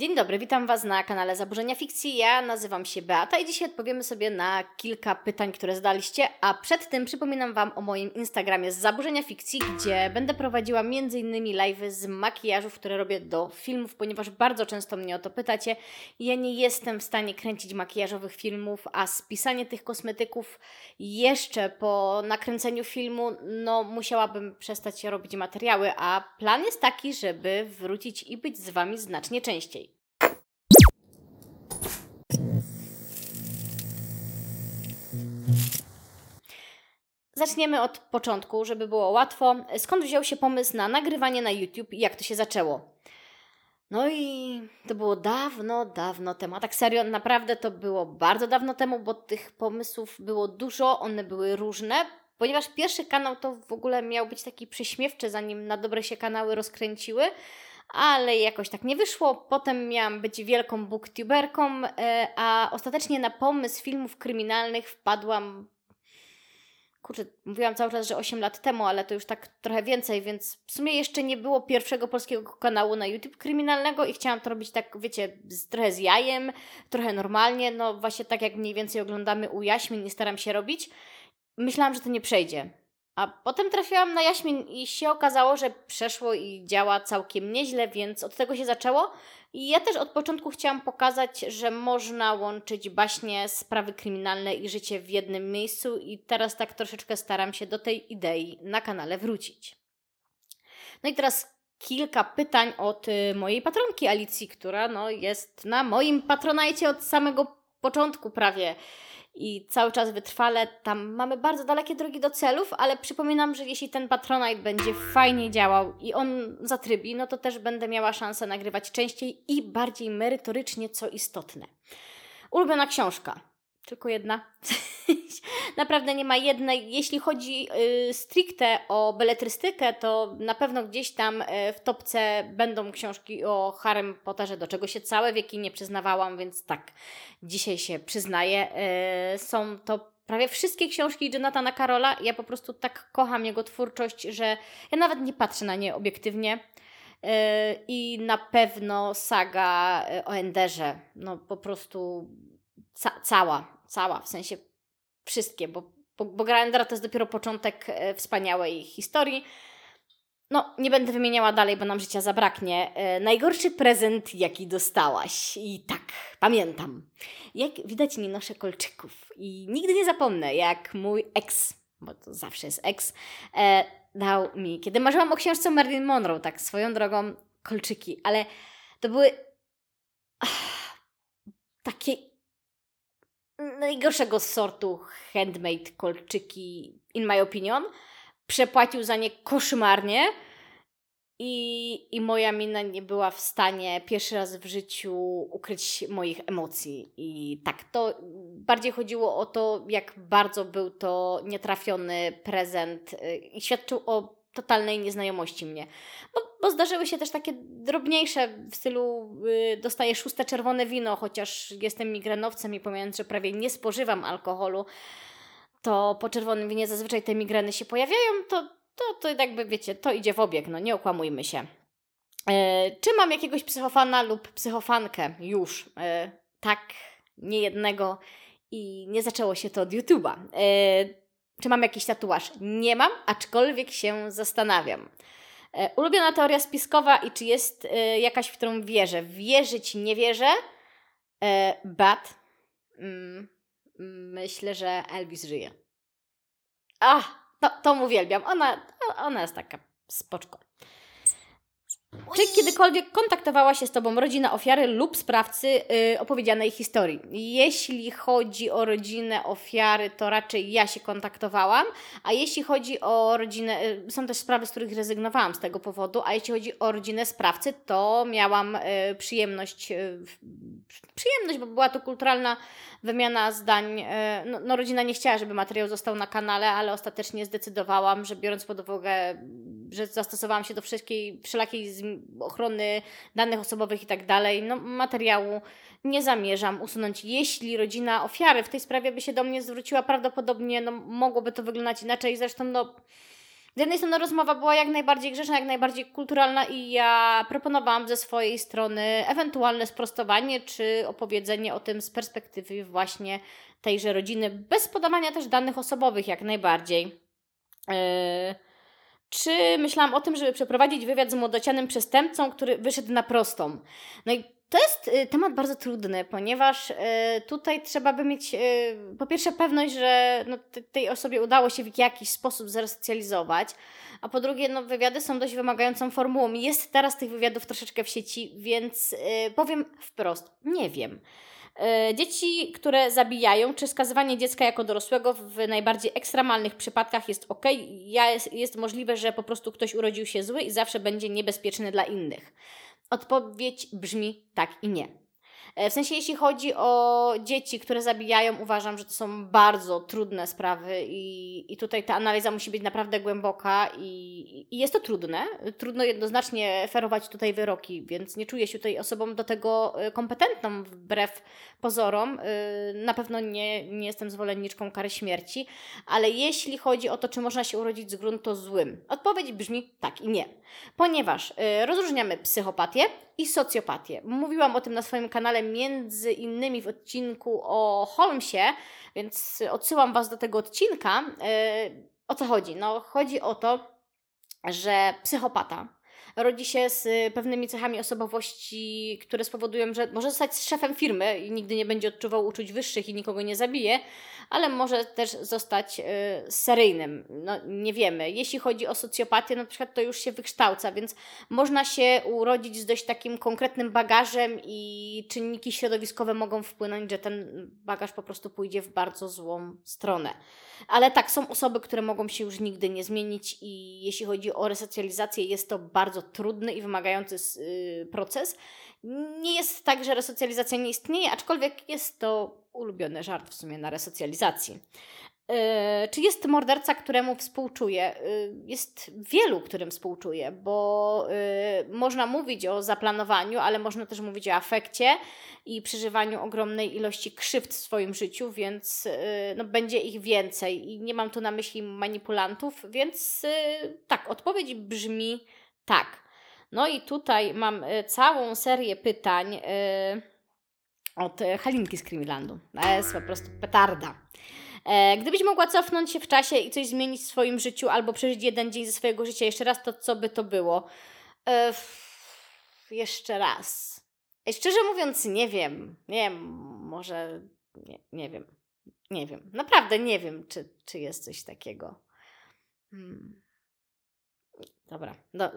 Dzień dobry, witam Was na kanale Zaburzenia Fikcji. Ja nazywam się Beata i dzisiaj odpowiemy sobie na kilka pytań, które zadaliście, a przed tym przypominam Wam o moim Instagramie z Zaburzenia Fikcji, gdzie będę prowadziła m.in. live z makijażów, które robię do filmów, ponieważ bardzo często mnie o to pytacie. Ja nie jestem w stanie kręcić makijażowych filmów, a spisanie tych kosmetyków jeszcze po nakręceniu filmu, no musiałabym przestać robić materiały, a plan jest taki, żeby wrócić i być z Wami znacznie częściej. Zaczniemy od początku, żeby było łatwo. Skąd wziął się pomysł na nagrywanie na YouTube i jak to się zaczęło? No i to było dawno, dawno temu. A tak serio, naprawdę to było bardzo dawno temu, bo tych pomysłów było dużo, one były różne, ponieważ pierwszy kanał to w ogóle miał być taki prześmiewczy, zanim na dobre się kanały rozkręciły, ale jakoś tak nie wyszło. Potem miałam być wielką booktuberką, e, a ostatecznie na pomysł filmów kryminalnych wpadłam kurczę, mówiłam cały czas, że 8 lat temu, ale to już tak trochę więcej, więc w sumie jeszcze nie było pierwszego polskiego kanału na YouTube kryminalnego i chciałam to robić tak, wiecie, z, trochę z jajem, trochę normalnie, no właśnie tak jak mniej więcej oglądamy u Jaśmin i staram się robić. Myślałam, że to nie przejdzie. A potem trafiłam na Jaśmin i się okazało, że przeszło i działa całkiem nieźle, więc od tego się zaczęło. I ja też od początku chciałam pokazać, że można łączyć baśnie, sprawy kryminalne i życie w jednym miejscu, i teraz tak troszeczkę staram się do tej idei na kanale wrócić. No i teraz kilka pytań od y, mojej patronki Alicji, która no, jest na moim patronajcie od samego początku prawie i cały czas wytrwale tam mamy bardzo dalekie drogi do celów, ale przypominam, że jeśli ten Patronite będzie fajnie działał i on zatrybi, no to też będę miała szansę nagrywać częściej i bardziej merytorycznie, co istotne. Ulubiona książka. Tylko jedna. Naprawdę nie ma jednej. Jeśli chodzi y, stricte o beletrystykę, to na pewno gdzieś tam y, w topce będą książki o Harrym Potterze, do czego się całe wieki nie przyznawałam, więc tak, dzisiaj się przyznaję. Y, są to prawie wszystkie książki Jonathana Karola. Ja po prostu tak kocham jego twórczość, że ja nawet nie patrzę na nie obiektywnie. Y, I na pewno saga y, o Enderze. No po prostu ca cała, cała, w sensie wszystkie, bo, bo, bo Grandra to jest dopiero początek e, wspaniałej historii. No, nie będę wymieniała dalej, bo nam życia zabraknie. E, najgorszy prezent, jaki dostałaś. I tak, pamiętam. Jak widać, nie noszę kolczyków. I nigdy nie zapomnę, jak mój ex, bo to zawsze jest ex, e, dał mi, kiedy marzyłam o książce Marilyn Monroe, tak swoją drogą, kolczyki. Ale to były ach, takie najgorszego sortu handmade kolczyki, in my opinion. Przepłacił za nie koszmarnie i, i moja mina nie była w stanie pierwszy raz w życiu ukryć moich emocji. I tak, to bardziej chodziło o to, jak bardzo był to nietrafiony prezent y, i świadczył o totalnej nieznajomości mnie. Bo, bo zdarzyły się też takie drobniejsze w stylu yy, dostaję szóste czerwone wino, chociaż jestem migrenowcem i pomijając, że prawie nie spożywam alkoholu, to po czerwonym winie zazwyczaj te migreny się pojawiają, to, to, to jakby wiecie, to idzie w obieg, no nie okłamujmy się. Yy, czy mam jakiegoś psychofana lub psychofankę? Już. Yy, tak, nie jednego i nie zaczęło się to od YouTube'a. Yy, czy mam jakiś tatuaż? Nie mam, aczkolwiek się zastanawiam. E, ulubiona teoria spiskowa i czy jest e, jakaś, w którą wierzę? Wierzyć nie wierzę. E, but mm, myślę, że Elvis żyje. Ach, to, to uwielbiam. Ona, ona jest taka spoczko. Czy kiedykolwiek kontaktowała się z Tobą rodzina ofiary lub sprawcy yy, opowiedzianej historii? Jeśli chodzi o rodzinę ofiary, to raczej ja się kontaktowałam, a jeśli chodzi o rodzinę, yy, są też sprawy, z których rezygnowałam z tego powodu, a jeśli chodzi o rodzinę sprawcy, to miałam yy, przyjemność, y, przyjemność, bo była to kulturalna wymiana zdań. Y, no, no, rodzina nie chciała, żeby materiał został na kanale, ale ostatecznie zdecydowałam, że biorąc pod uwagę że zastosowałam się do wszelkiej, wszelakiej ochrony danych osobowych i tak dalej, no materiału nie zamierzam usunąć. Jeśli rodzina ofiary w tej sprawie by się do mnie zwróciła, prawdopodobnie no, mogłoby to wyglądać inaczej. Zresztą no, jednej strony rozmowa była jak najbardziej grzeczna, jak najbardziej kulturalna i ja proponowałam ze swojej strony ewentualne sprostowanie czy opowiedzenie o tym z perspektywy właśnie tejże rodziny, bez podawania też danych osobowych jak najbardziej. Yy, czy myślałam o tym, żeby przeprowadzić wywiad z młodocianym przestępcą, który wyszedł na prostą. No i to jest y, temat bardzo trudny, ponieważ y, tutaj trzeba by mieć y, po pierwsze pewność, że no, tej osobie udało się w jakiś sposób zresocjalizować, a po drugie, no, wywiady są dość wymagającą formułą. Jest teraz tych wywiadów troszeczkę w sieci, więc powiem wprost, nie wiem. Dzieci, które zabijają, czy skazywanie dziecka jako dorosłego w najbardziej ekstremalnych przypadkach jest ok. Jest, jest możliwe, że po prostu ktoś urodził się zły i zawsze będzie niebezpieczny dla innych. Odpowiedź brzmi tak i nie. E, w sensie, jeśli chodzi o dzieci, które zabijają, uważam, że to są bardzo trudne sprawy i, i tutaj ta analiza musi być naprawdę głęboka i, i jest to trudne. Trudno jednoznacznie ferować tutaj wyroki, więc nie czuję się tutaj osobą do tego e, kompetentną wbrew pozorom. E, na pewno nie, nie jestem zwolenniczką kary śmierci, ale jeśli chodzi o to, czy można się urodzić z gruntu złym, odpowiedź brzmi tak i nie. Ponieważ rozróżniamy psychopatię i socjopatię. Mówiłam o tym na swoim kanale między innymi w odcinku o Holmesie, więc odsyłam Was do tego odcinka. E, o co chodzi? No, chodzi o to, że psychopata rodzi się z pewnymi cechami osobowości, które spowodują, że może zostać szefem firmy i nigdy nie będzie odczuwał uczuć wyższych i nikogo nie zabije, ale może też zostać y, seryjnym. No, nie wiemy. Jeśli chodzi o socjopatię, na przykład to już się wykształca, więc można się urodzić z dość takim konkretnym bagażem i czynniki środowiskowe mogą wpłynąć, że ten bagaż po prostu pójdzie w bardzo złą stronę. Ale tak, są osoby, które mogą się już nigdy nie zmienić i jeśli chodzi o resocjalizację, jest to bardzo trudny i wymagający y, proces. Nie jest tak, że resocjalizacja nie istnieje, aczkolwiek jest to ulubiony żart w sumie na resocjalizacji. Yy, czy jest morderca, któremu współczuję? Yy, jest wielu, którym współczuję, bo yy, można mówić o zaplanowaniu, ale można też mówić o afekcie i przeżywaniu ogromnej ilości krzywd w swoim życiu, więc no, będzie ich więcej. I nie mam tu na myśli manipulantów, więc tak, odpowiedź brzmi tak. No i tutaj mam całą serię pytań od Halinki z Krimilandu. To jest po prostu petarda. E, gdybyś mogła cofnąć się w czasie i coś zmienić w swoim życiu, albo przeżyć jeden dzień ze swojego życia jeszcze raz, to co by to było? E, jeszcze raz. Szczerze mówiąc, nie wiem. Nie wiem, może. Nie, nie wiem. Nie wiem. Naprawdę nie wiem, czy, czy jest coś takiego. Hmm. Dobra. Do,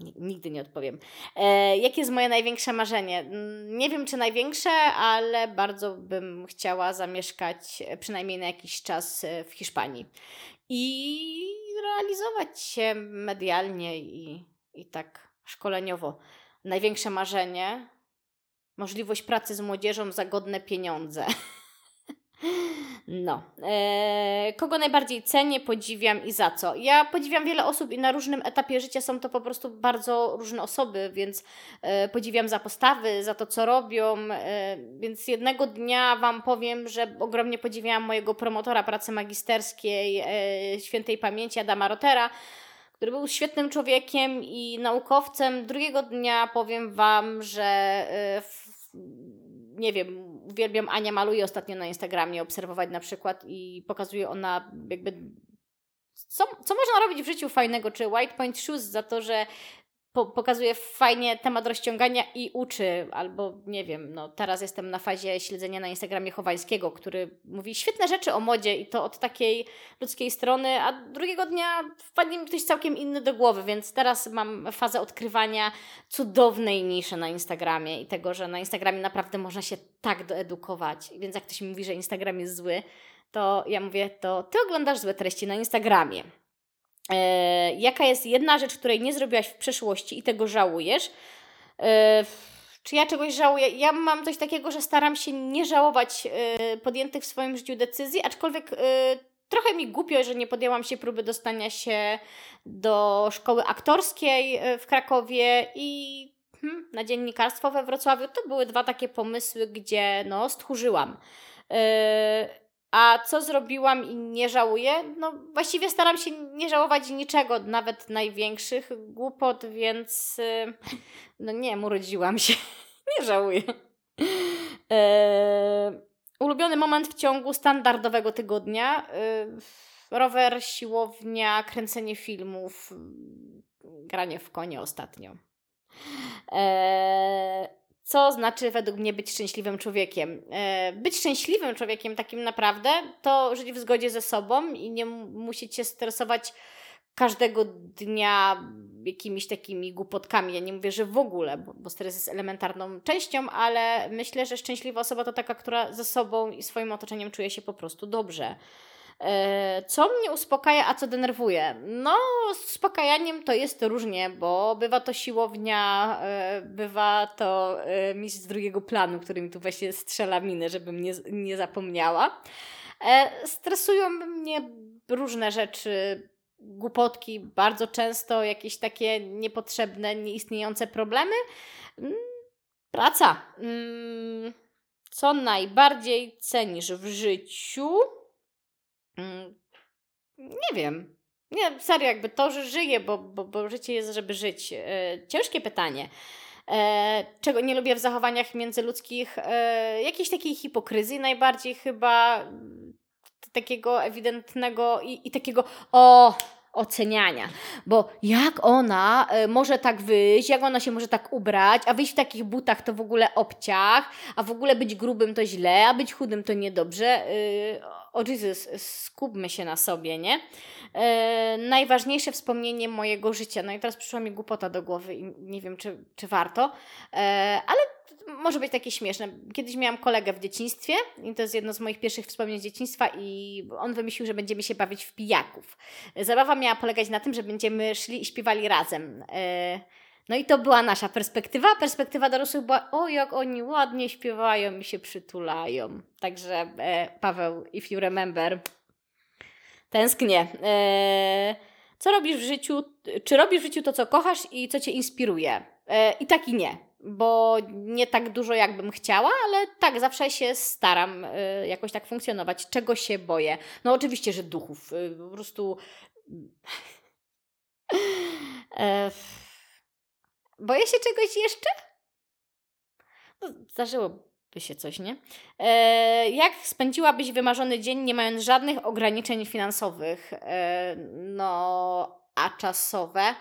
Nigdy nie odpowiem. E, jakie jest moje największe marzenie? Mm, nie wiem, czy największe, ale bardzo bym chciała zamieszkać e, przynajmniej na jakiś czas e, w Hiszpanii i realizować się medialnie i, i tak szkoleniowo. Największe marzenie możliwość pracy z młodzieżą za godne pieniądze. No. Eee, kogo najbardziej cenię, podziwiam i za co? Ja podziwiam wiele osób i na różnym etapie życia są to po prostu bardzo różne osoby, więc e, podziwiam za postawy, za to, co robią. E, więc jednego dnia Wam powiem, że ogromnie podziwiałam mojego promotora pracy magisterskiej e, świętej pamięci Adama Rotera który był świetnym człowiekiem i naukowcem. Drugiego dnia powiem Wam, że e, w, nie wiem, uwielbiam Ania maluje ostatnio na Instagramie, obserwować na przykład i pokazuje ona jakby co, co można robić w życiu fajnego, czy White Point Shoes za to, że po, pokazuje fajnie temat rozciągania i uczy, albo nie wiem, no teraz jestem na fazie śledzenia na Instagramie Chowańskiego, który mówi świetne rzeczy o modzie i to od takiej ludzkiej strony, a drugiego dnia wpadnie mi ktoś całkiem inny do głowy, więc teraz mam fazę odkrywania cudownej niszy na Instagramie i tego, że na Instagramie naprawdę można się tak doedukować, więc jak ktoś mi mówi, że Instagram jest zły, to ja mówię, to ty oglądasz złe treści na Instagramie. E, jaka jest jedna rzecz, której nie zrobiłaś w przeszłości i tego żałujesz? E, czy ja czegoś żałuję? Ja mam coś takiego, że staram się nie żałować e, podjętych w swoim życiu decyzji, aczkolwiek trochę mi głupio, że nie podjęłam się próby dostania się do szkoły aktorskiej w Krakowie i hmm, na dziennikarstwo we Wrocławiu. To były dwa takie pomysły, gdzie no, stchórzyłam. A co zrobiłam i nie żałuję? No właściwie staram się nie żałować niczego, nawet największych głupot, więc y, no nie, urodziłam się. nie żałuję. Eee, ulubiony moment w ciągu standardowego tygodnia. Yy, rower, siłownia, kręcenie filmów, granie w konie ostatnio. Eee, co znaczy według mnie być szczęśliwym człowiekiem? Eee, być szczęśliwym człowiekiem takim naprawdę to żyć w zgodzie ze sobą i nie musieć się stresować każdego dnia jakimiś takimi głupotkami. Ja nie mówię, że w ogóle, bo, bo stres jest elementarną częścią, ale myślę, że szczęśliwa osoba to taka, która ze sobą i swoim otoczeniem czuje się po prostu dobrze. E, co mnie uspokaja, a co denerwuje? No, z uspokajaniem to jest różnie, bo bywa to siłownia, e, bywa to e, mistrz z drugiego planu, który mi tu właśnie strzela minę, żebym nie, nie zapomniała. Stresują mnie różne rzeczy, głupotki, bardzo często jakieś takie niepotrzebne, nieistniejące problemy. Mm, praca. Mm, co najbardziej cenisz w życiu? Mm, nie wiem. Nie, serio, jakby to, że żyję, bo, bo, bo życie jest, żeby żyć. E, ciężkie pytanie. E, czego nie lubię w zachowaniach międzyludzkich? E, jakiejś takiej hipokryzji najbardziej chyba, takiego ewidentnego i, i takiego o oceniania, bo jak ona y, może tak wyjść, jak ona się może tak ubrać, a wyjść w takich butach to w ogóle obciach, a w ogóle być grubym to źle, a być chudym to niedobrze. Y, o Jesus, skupmy się na sobie, nie? Y, najważniejsze wspomnienie mojego życia. No i teraz przyszła mi głupota do głowy i nie wiem, czy, czy warto, ale może być takie śmieszne. Kiedyś miałam kolegę w dzieciństwie i to jest jedno z moich pierwszych wspomnień z dzieciństwa i on wymyślił, że będziemy się bawić w pijaków. Zabawa miała polegać na tym, że będziemy szli i śpiewali razem. E, no i to była nasza perspektywa. Perspektywa dorosłych była, o jak oni ładnie śpiewają i się przytulają. Także e, Paweł, if you remember, tęsknię. E, co robisz w życiu? Czy robisz w życiu to, co kochasz i co Cię inspiruje? I tak i nie bo nie tak dużo, jakbym chciała, ale tak, zawsze się staram y, jakoś tak funkcjonować. Czego się boję? No oczywiście, że duchów. Y, po prostu... e, boję się czegoś jeszcze? No, zdarzyłoby się coś, nie? E, jak spędziłabyś wymarzony dzień, nie mając żadnych ograniczeń finansowych? E, no, a czasowe?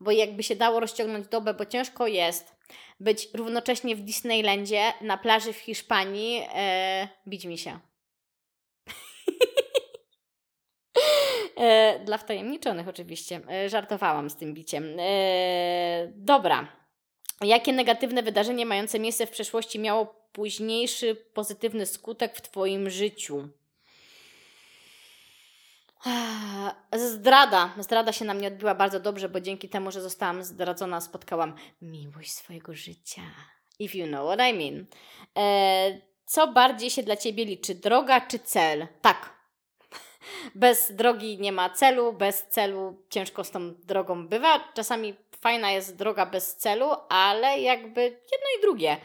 Bo jakby się dało rozciągnąć dobę, bo ciężko jest być równocześnie w Disneylandzie, na plaży w Hiszpanii, e, bić mi się. E, dla wtajemniczonych oczywiście. E, żartowałam z tym biciem. E, dobra. Jakie negatywne wydarzenie mające miejsce w przeszłości miało późniejszy pozytywny skutek w Twoim życiu? Zdrada. Zdrada się na mnie odbiła bardzo dobrze, bo dzięki temu, że zostałam zdradzona, spotkałam miłość swojego życia. If you know what I mean. Co bardziej się dla Ciebie liczy? Droga czy cel? Tak. Bez drogi nie ma celu, bez celu ciężko z tą drogą bywa. Czasami fajna jest droga bez celu, ale jakby jedno i drugie.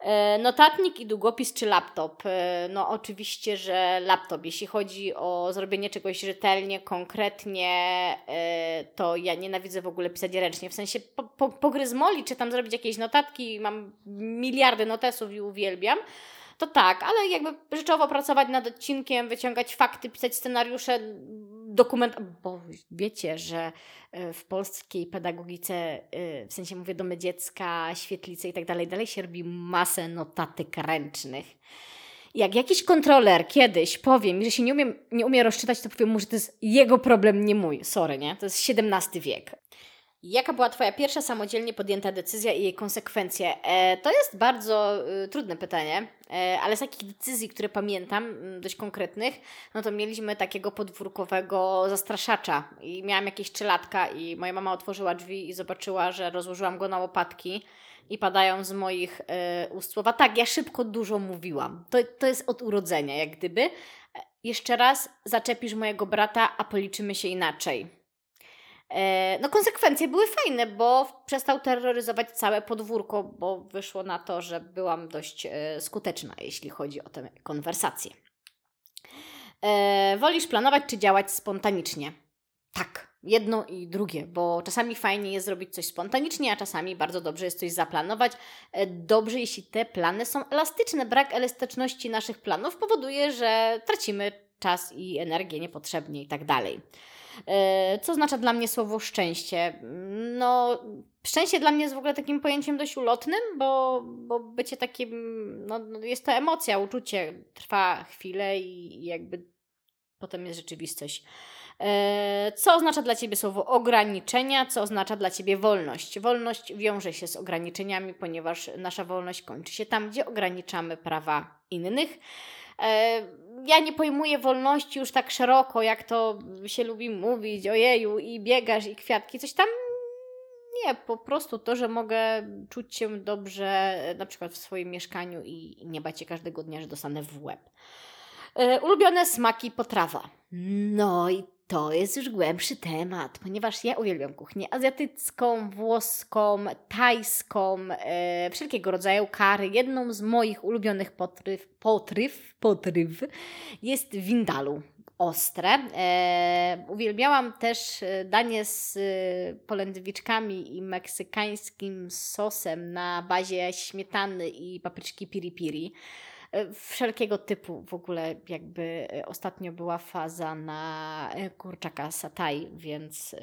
E, notatnik i długopis czy laptop? E, no oczywiście, że laptop. Jeśli chodzi o zrobienie czegoś rzetelnie, konkretnie, e, to ja nienawidzę w ogóle pisać ręcznie. W sensie po, po, pogryzmoli, czy tam zrobić jakieś notatki, mam miliardy notesów i uwielbiam to tak, ale jakby rzeczowo pracować nad odcinkiem, wyciągać fakty, pisać scenariusze, dokument, bo wiecie, że e, w polskiej pedagogice, e, w sensie mówię domy dziecka, świetlice i tak dalej, dalej się robi masę notatek ręcznych. Jak jakiś kontroler kiedyś powie mi, że się nie, umiem, nie umie rozczytać, to powiem mu, że to jest jego problem, nie mój. Sorry, nie? To jest XVII wiek. Jaka była Twoja pierwsza samodzielnie podjęta decyzja i jej konsekwencje? E, to jest bardzo y, trudne pytanie, e, ale z takich decyzji, które pamiętam, m, dość konkretnych, no to mieliśmy takiego podwórkowego zastraszacza i miałam jakieś trzylatka i moja mama otworzyła drzwi i zobaczyła, że rozłożyłam go na łopatki i padają z moich e, ust słowa. Tak, ja szybko dużo mówiłam. To, to jest od urodzenia, jak gdyby. E, jeszcze raz zaczepisz mojego brata, a policzymy się inaczej. E, no konsekwencje były fajne, bo przestał terroryzować całe podwórko, bo wyszło na to, że byłam dość e, skuteczna, jeśli chodzi o tę konwersację. E, wolisz planować czy działać spontanicznie? Tak, jedno i drugie, bo czasami fajnie jest zrobić coś spontanicznie, a czasami bardzo dobrze jest coś zaplanować. E, dobrze, jeśli te plany są elastyczne. Brak elastyczności naszych planów powoduje, że tracimy czas i energię niepotrzebnie i tak dalej. E, co oznacza dla mnie słowo szczęście? No, szczęście dla mnie jest w ogóle takim pojęciem dość ulotnym, bo, bo bycie takim, no, no jest to emocja, uczucie, trwa chwilę i jakby potem jest rzeczywistość. E, co oznacza dla Ciebie słowo ograniczenia? Co oznacza dla Ciebie wolność? Wolność wiąże się z ograniczeniami, ponieważ nasza wolność kończy się tam, gdzie ograniczamy prawa innych. E, ja nie pojmuję wolności już tak szeroko, jak to się lubi mówić, ojeju, i biegasz, i kwiatki, coś tam. Nie, po prostu to, że mogę czuć się dobrze na przykład w swoim mieszkaniu i nie bać się każdego dnia, że dostanę w łeb. E, ulubione smaki potrawa. No i to jest już głębszy temat, ponieważ ja uwielbiam kuchnię azjatycką, włoską, tajską, e, wszelkiego rodzaju kary. Jedną z moich ulubionych potryw, potryw, potryw jest windalu ostre. E, uwielbiałam też e, danie z e, polędwiczkami i meksykańskim sosem na bazie śmietany i papryczki piri piri. E, wszelkiego typu w ogóle jakby e, ostatnio była faza na e, kurczaka satai, więc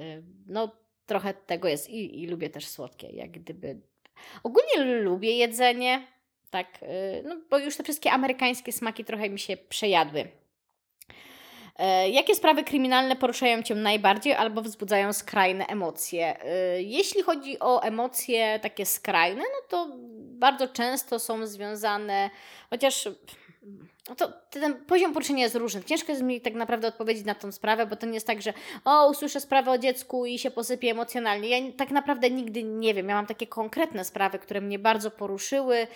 no trochę tego jest i, i lubię też słodkie, jak gdyby ogólnie lubię jedzenie, tak, no bo już te wszystkie amerykańskie smaki trochę mi się przejadły. Jakie sprawy kryminalne poruszają Cię najbardziej albo wzbudzają skrajne emocje? Jeśli chodzi o emocje takie skrajne, no to bardzo często są związane, chociaż to ten poziom poruszenia jest różny. Ciężko jest mi tak naprawdę odpowiedzieć na tą sprawę, bo to nie jest tak, że o, usłyszę sprawę o dziecku i się posypię emocjonalnie. Ja tak naprawdę nigdy nie wiem. Ja mam takie konkretne sprawy, które mnie bardzo poruszyły,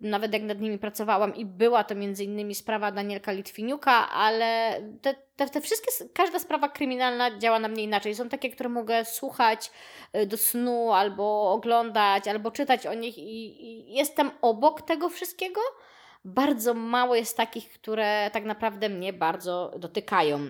nawet jak nad nimi pracowałam i była to między innymi sprawa Danielka Litwiniuka, ale te, te, te wszystkie, każda sprawa kryminalna działa na mnie inaczej. Są takie, które mogę słuchać y, do snu, albo oglądać, albo czytać o nich i, i jestem obok tego wszystkiego, bardzo mało jest takich, które tak naprawdę mnie bardzo dotykają.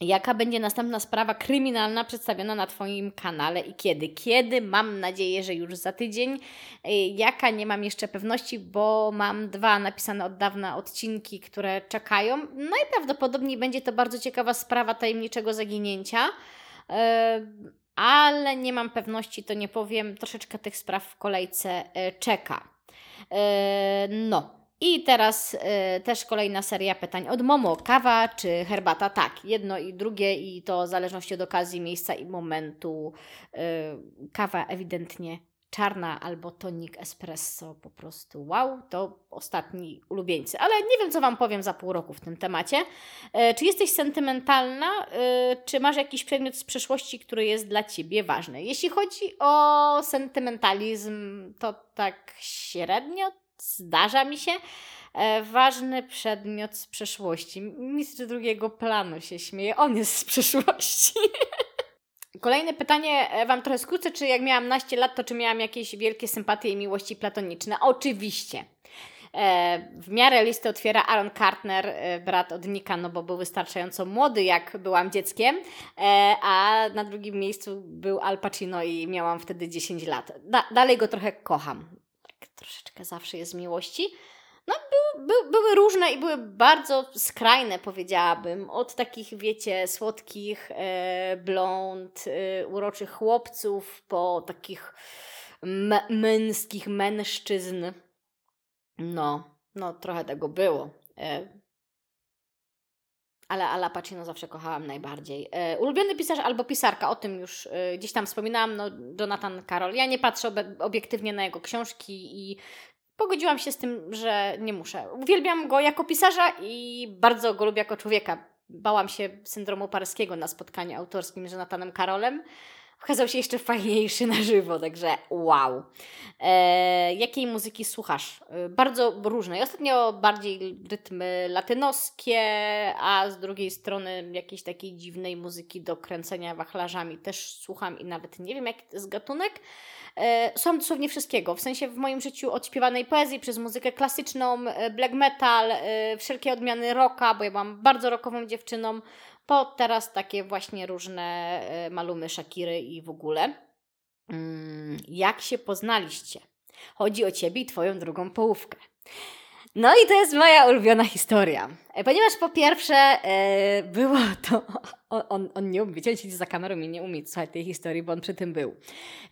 Jaka będzie następna sprawa kryminalna przedstawiona na Twoim kanale i kiedy? Kiedy? Mam nadzieję, że już za tydzień. Y, jaka? Nie mam jeszcze pewności, bo mam dwa napisane od dawna odcinki, które czekają. No i prawdopodobnie będzie to bardzo ciekawa sprawa tajemniczego zaginięcia. Y, ale nie mam pewności, to nie powiem. Troszeczkę tych spraw w kolejce y, czeka. No. I teraz y, też kolejna seria pytań od Momo. Kawa czy herbata? Tak, jedno i drugie i to w zależności od okazji, miejsca i momentu. Y, kawa ewidentnie czarna albo tonik espresso po prostu wow, to ostatni ulubieńcy. Ale nie wiem, co Wam powiem za pół roku w tym temacie. Y, czy jesteś sentymentalna? Czy masz jakiś przedmiot z przeszłości, który jest dla Ciebie ważny? Jeśli chodzi o sentymentalizm, to tak średnio zdarza mi się. E, ważny przedmiot z przeszłości. Mistrz drugiego planu się śmieje. On jest z przeszłości. Kolejne pytanie e, Wam trochę skrócę. Czy jak miałam naście lat, to czy miałam jakieś wielkie sympatie i miłości platoniczne? Oczywiście. E, w miarę listy otwiera Aaron Cartner, e, brat od Nika, no bo był wystarczająco młody, jak byłam dzieckiem, a na drugim miejscu był Al Pacino i miałam wtedy 10 lat. Da dalej go trochę kocham troszeczkę zawsze jest miłości. No, były, by, były różne i były bardzo skrajne, powiedziałabym. Od takich, wiecie, słodkich, e, blond, e, uroczych chłopców, po takich męskich mężczyzn. No, no, trochę tego było. E, ale Ala Pacino zawsze kochałam najbardziej. E, ulubiony pisarz albo pisarka, o tym już e, gdzieś tam wspominałam, no Jonathan Carroll. Ja nie patrzę ob obiektywnie na jego książki i pogodziłam się z tym, że nie muszę. Uwielbiam go jako pisarza i bardzo go lubię jako człowieka. Bałam się syndromu paryskiego na spotkaniu autorskim z Jonathanem Carrollem, okazał się jeszcze fajniejszy na żywo, także wow. E, jakiej muzyki słuchasz? E, bardzo różnej. Ostatnio bardziej rytmy latynoskie, a z drugiej strony jakiejś takiej dziwnej muzyki do kręcenia wachlarzami też słucham i nawet nie wiem, jaki to jest gatunek. E, słucham dosłownie wszystkiego, w sensie w moim życiu od śpiewanej poezji przez muzykę klasyczną, e, black metal, e, wszelkie odmiany rocka, bo ja byłam bardzo rockową dziewczyną, po teraz takie właśnie różne e, malumy Shakiry i w ogóle. Mm, jak się poznaliście? Chodzi o Ciebie i Twoją drugą połówkę. No i to jest moja ulubiona historia. E, ponieważ po pierwsze e, było to... On, on, nie umie, on siedzi za kamerą i nie umie słuchać tej historii, bo on przy tym był.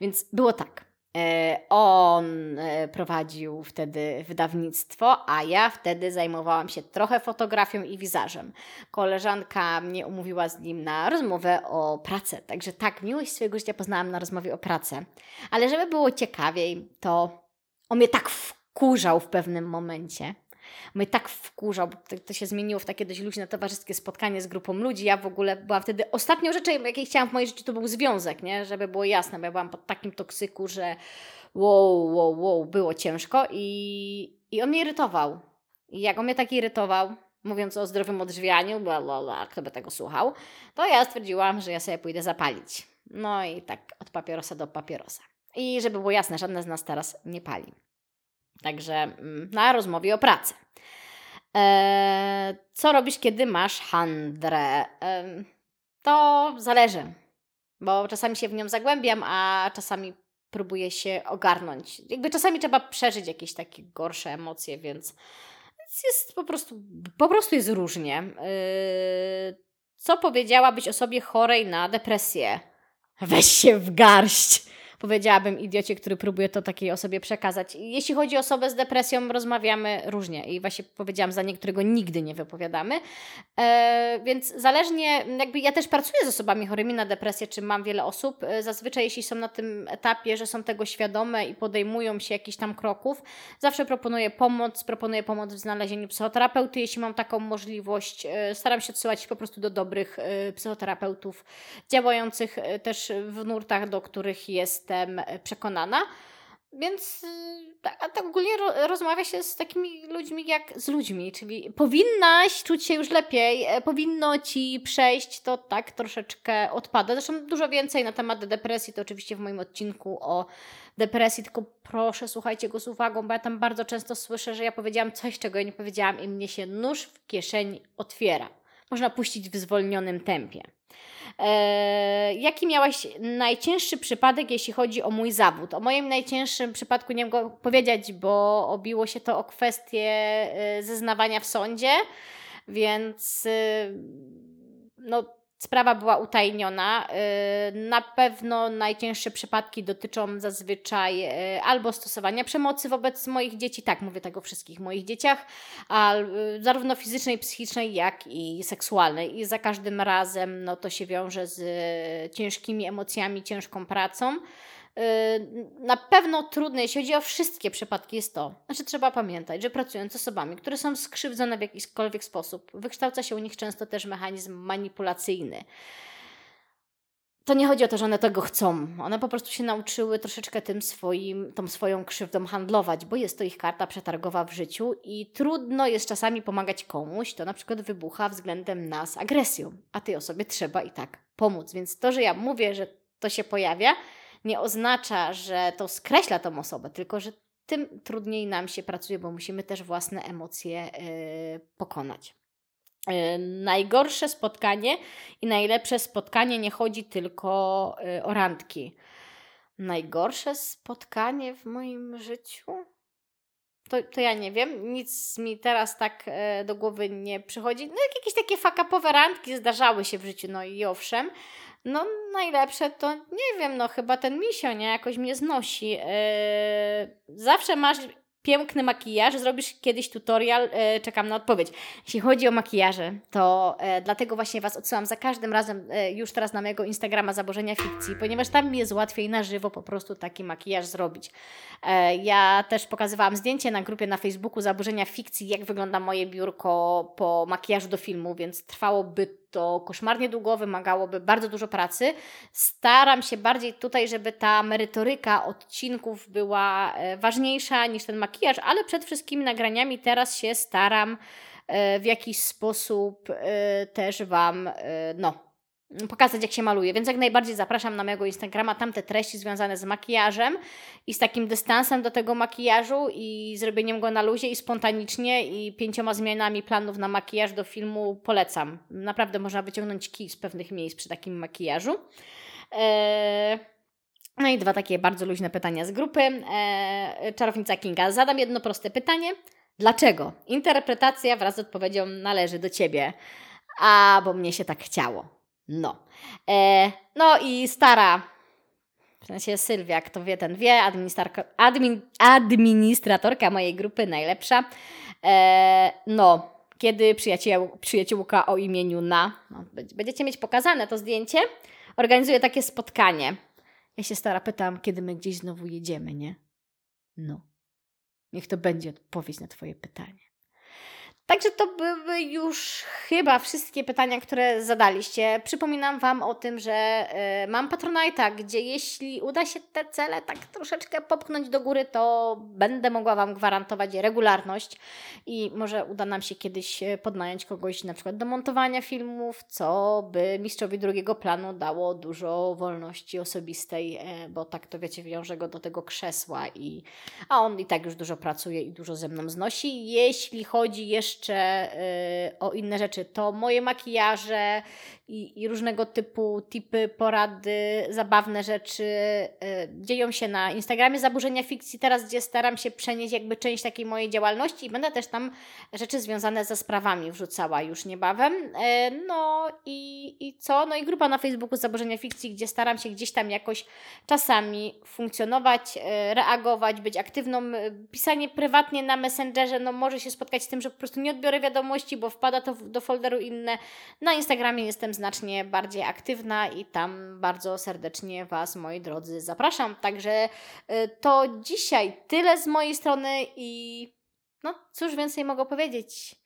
Więc było tak. E, on e, prowadził wtedy wydawnictwo, a ja wtedy zajmowałam się trochę fotografią i wizażem. Koleżanka mnie umówiła z nim na rozmowę o pracę, także tak, miłość swojego życia poznałam na rozmowie o pracę. Ale żeby było ciekawiej, to on mnie tak wkurzał w pewnym momencie, mnie tak wkurzał, bo to, to, się zmieniło w takie dość luźne towarzyskie spotkanie z grupą ludzi. Ja w ogóle byłam wtedy, ostatnią rzeczą, jakiej chciałam w mojej życiu, to był związek, nie? Żeby było jasne, bo ja byłam pod takim toksyku, że wow, wow, wow, było ciężko i, i on mnie irytował. I jak on mnie tak irytował, mówiąc o zdrowym odżywianiu, bla, bla, bla, kto by tego słuchał, to ja stwierdziłam, że ja sobie pójdę zapalić. No i tak od papierosa do papierosa. I żeby było jasne, żadne z nas teraz nie pali. Także mm, na rozmowie o pracy. E, co robisz, kiedy masz handrę? E, to zależy, bo czasami się w nią zagłębiam, a czasami próbuję się ogarnąć. Jakby czasami trzeba przeżyć jakieś takie gorsze emocje, więc jest po prostu, po prostu jest różnie. E, co powiedziałabyś o sobie chorej na depresję? Weź się w garść powiedziałabym idiocie, który próbuje to takiej osobie przekazać. Jeśli chodzi o osobę z depresją, rozmawiamy różnie i właśnie powiedziałam za niektórego nigdy nie wypowiadamy. E, więc zależnie, jakby ja też pracuję z osobami chorymi na depresję, czy mam wiele osób. E, zazwyczaj, jeśli są na tym etapie, że są tego świadome i podejmują się jakichś tam kroków, zawsze proponuję pomoc, proponuję pomoc w znalezieniu psychoterapeuty, jeśli mam taką możliwość. E, staram się odsyłać po prostu do dobrych e, psychoterapeutów działających też w nurtach, do których jest jestem e, przekonana. Więc tak, tak ogólnie ro, rozmawia się z takimi ludźmi jak z ludźmi, czyli powinnaś czuć się już lepiej, e, powinno ci przejść, to tak troszeczkę odpada. Zresztą dużo więcej na temat depresji, to oczywiście w moim odcinku o depresji, tylko proszę słuchajcie go z uwagą, bo ja tam bardzo często słyszę, że ja powiedziałam coś, czego ja nie powiedziałam i mnie się nóż w kieszeni otwiera. Można puścić w zwolnionym tempie. E, jaki miałaś najcięższy przypadek, jeśli chodzi o mój zawód? O moim najcięższym przypadku nie mogę powiedzieć, bo obiło się to o kwestię e, zeznawania w sądzie, więc e, no Sprawa była utajniona. Y, na pewno najcięższe przypadki dotyczą zazwyczaj y, albo stosowania przemocy wobec moich dzieci, tak mówię tego o wszystkich moich dzieciach, y, zarówno fizycznej, psychicznej, jak i seksualnej. I za każdym razem no, to się wiąże z ciężkimi emocjami, ciężką pracą. Yy, na pewno trudne, jeśli chodzi o wszystkie przypadki, jest to, znaczy trzeba pamiętać, że pracując z osobami, które są skrzywdzone w jakikolwiek sposób, wykształca się u nich często też mechanizm manipulacyjny. To nie chodzi o to, że one tego chcą. One po prostu się nauczyły troszeczkę tym swoim, tą swoją krzywdą handlować, bo jest to ich karta przetargowa w życiu i trudno jest czasami pomagać komuś, to na przykład wybucha względem nas agresją, a tej osobie trzeba i tak pomóc. Więc to, że ja mówię, że to się pojawia, nie oznacza, że to skreśla tą osobę, tylko że tym trudniej nam się pracuje, bo musimy też własne emocje yy, pokonać. Yy, najgorsze spotkanie i najlepsze spotkanie nie chodzi tylko yy, o randki. Najgorsze spotkanie w moim życiu? To, to ja nie wiem, nic mi teraz tak e, do głowy nie przychodzi. No, jakieś takie fakapowe randki zdarzały się w życiu, no i owszem, no najlepsze to nie wiem, no chyba ten misio, nie? Jakoś mnie znosi. Yy, zawsze masz piękny makijaż, zrobisz kiedyś tutorial, yy, czekam na odpowiedź. Jeśli chodzi o makijaże, to yy, dlatego właśnie Was odsyłam za każdym razem yy, już teraz na mojego Instagrama Zaburzenia Fikcji, ponieważ tam mi jest łatwiej na żywo po prostu taki makijaż zrobić. Yy, ja też pokazywałam zdjęcie na grupie na Facebooku Zaburzenia Fikcji, jak wygląda moje biurko po makijażu do filmu, więc trwałoby to koszmarnie długo, wymagałoby bardzo dużo pracy. Staram się bardziej tutaj, żeby ta merytoryka odcinków była e, ważniejsza niż ten makijaż, ale przed wszystkimi nagraniami teraz się staram e, w jakiś sposób e, też Wam, no, pokazać, jak się maluje. Więc jak najbardziej zapraszam na mojego Instagrama, tam te treści związane z makijażem i z takim dystansem do tego makijażu i zrobieniem go na luzie i spontanicznie i pięcioma zmianami planów na makijaż do filmu polecam. Naprawdę można wyciągnąć kij z pewnych miejsc przy takim makijażu. Eee... No i dwa takie bardzo luźne pytania z grupy. Eee, czarownica Kinga. Zadam jedno proste pytanie. Dlaczego? Interpretacja wraz z odpowiedzią należy do Ciebie. A, bo mnie się tak chciało. No. E, no i stara, w sensie Sylwia, kto wie, ten wie, admin, administratorka mojej grupy, najlepsza. E, no, kiedy przyjaciół, przyjaciółka o imieniu Na, no, będziecie mieć pokazane to zdjęcie, organizuje takie spotkanie. Ja się stara pytam, kiedy my gdzieś znowu jedziemy, nie? No. Niech to będzie odpowiedź na Twoje pytanie. Także to były już chyba wszystkie pytania, które zadaliście. Przypominam Wam o tym, że y, mam Patronite'a, gdzie jeśli uda się te cele tak troszeczkę popchnąć do góry, to będę mogła Wam gwarantować regularność i może uda nam się kiedyś e, podnająć kogoś na przykład do montowania filmów, co by mistrzowi drugiego planu dało dużo wolności osobistej, e, bo tak to wiecie, wiąże go do tego krzesła, i, a on i tak już dużo pracuje i dużo ze mną znosi. Jeśli chodzi jeszcze jeszcze y, o inne rzeczy, to moje makijaże i, i różnego typu tipy, porady, zabawne rzeczy y, dzieją się na Instagramie Zaburzenia Fikcji teraz, gdzie staram się przenieść jakby część takiej mojej działalności i będę też tam rzeczy związane ze sprawami wrzucała już niebawem. Y, no i, i co? No i grupa na Facebooku Zaburzenia Fikcji, gdzie staram się gdzieś tam jakoś czasami funkcjonować, reagować, być aktywną. Pisanie prywatnie na Messengerze, no może się spotkać z tym, że po prostu nie odbiorę wiadomości, bo wpada to do folderu inne. Na Instagramie jestem znacznie bardziej aktywna i tam bardzo serdecznie Was, moi drodzy, zapraszam. Także y, to dzisiaj tyle z mojej strony i no cóż więcej mogę powiedzieć.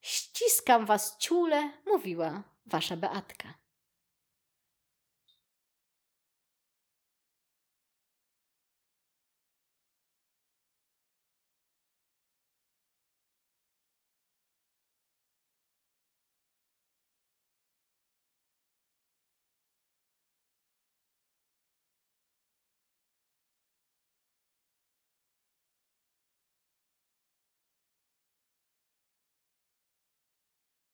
Ściskam Was ciule, mówiła Wasza Beatka.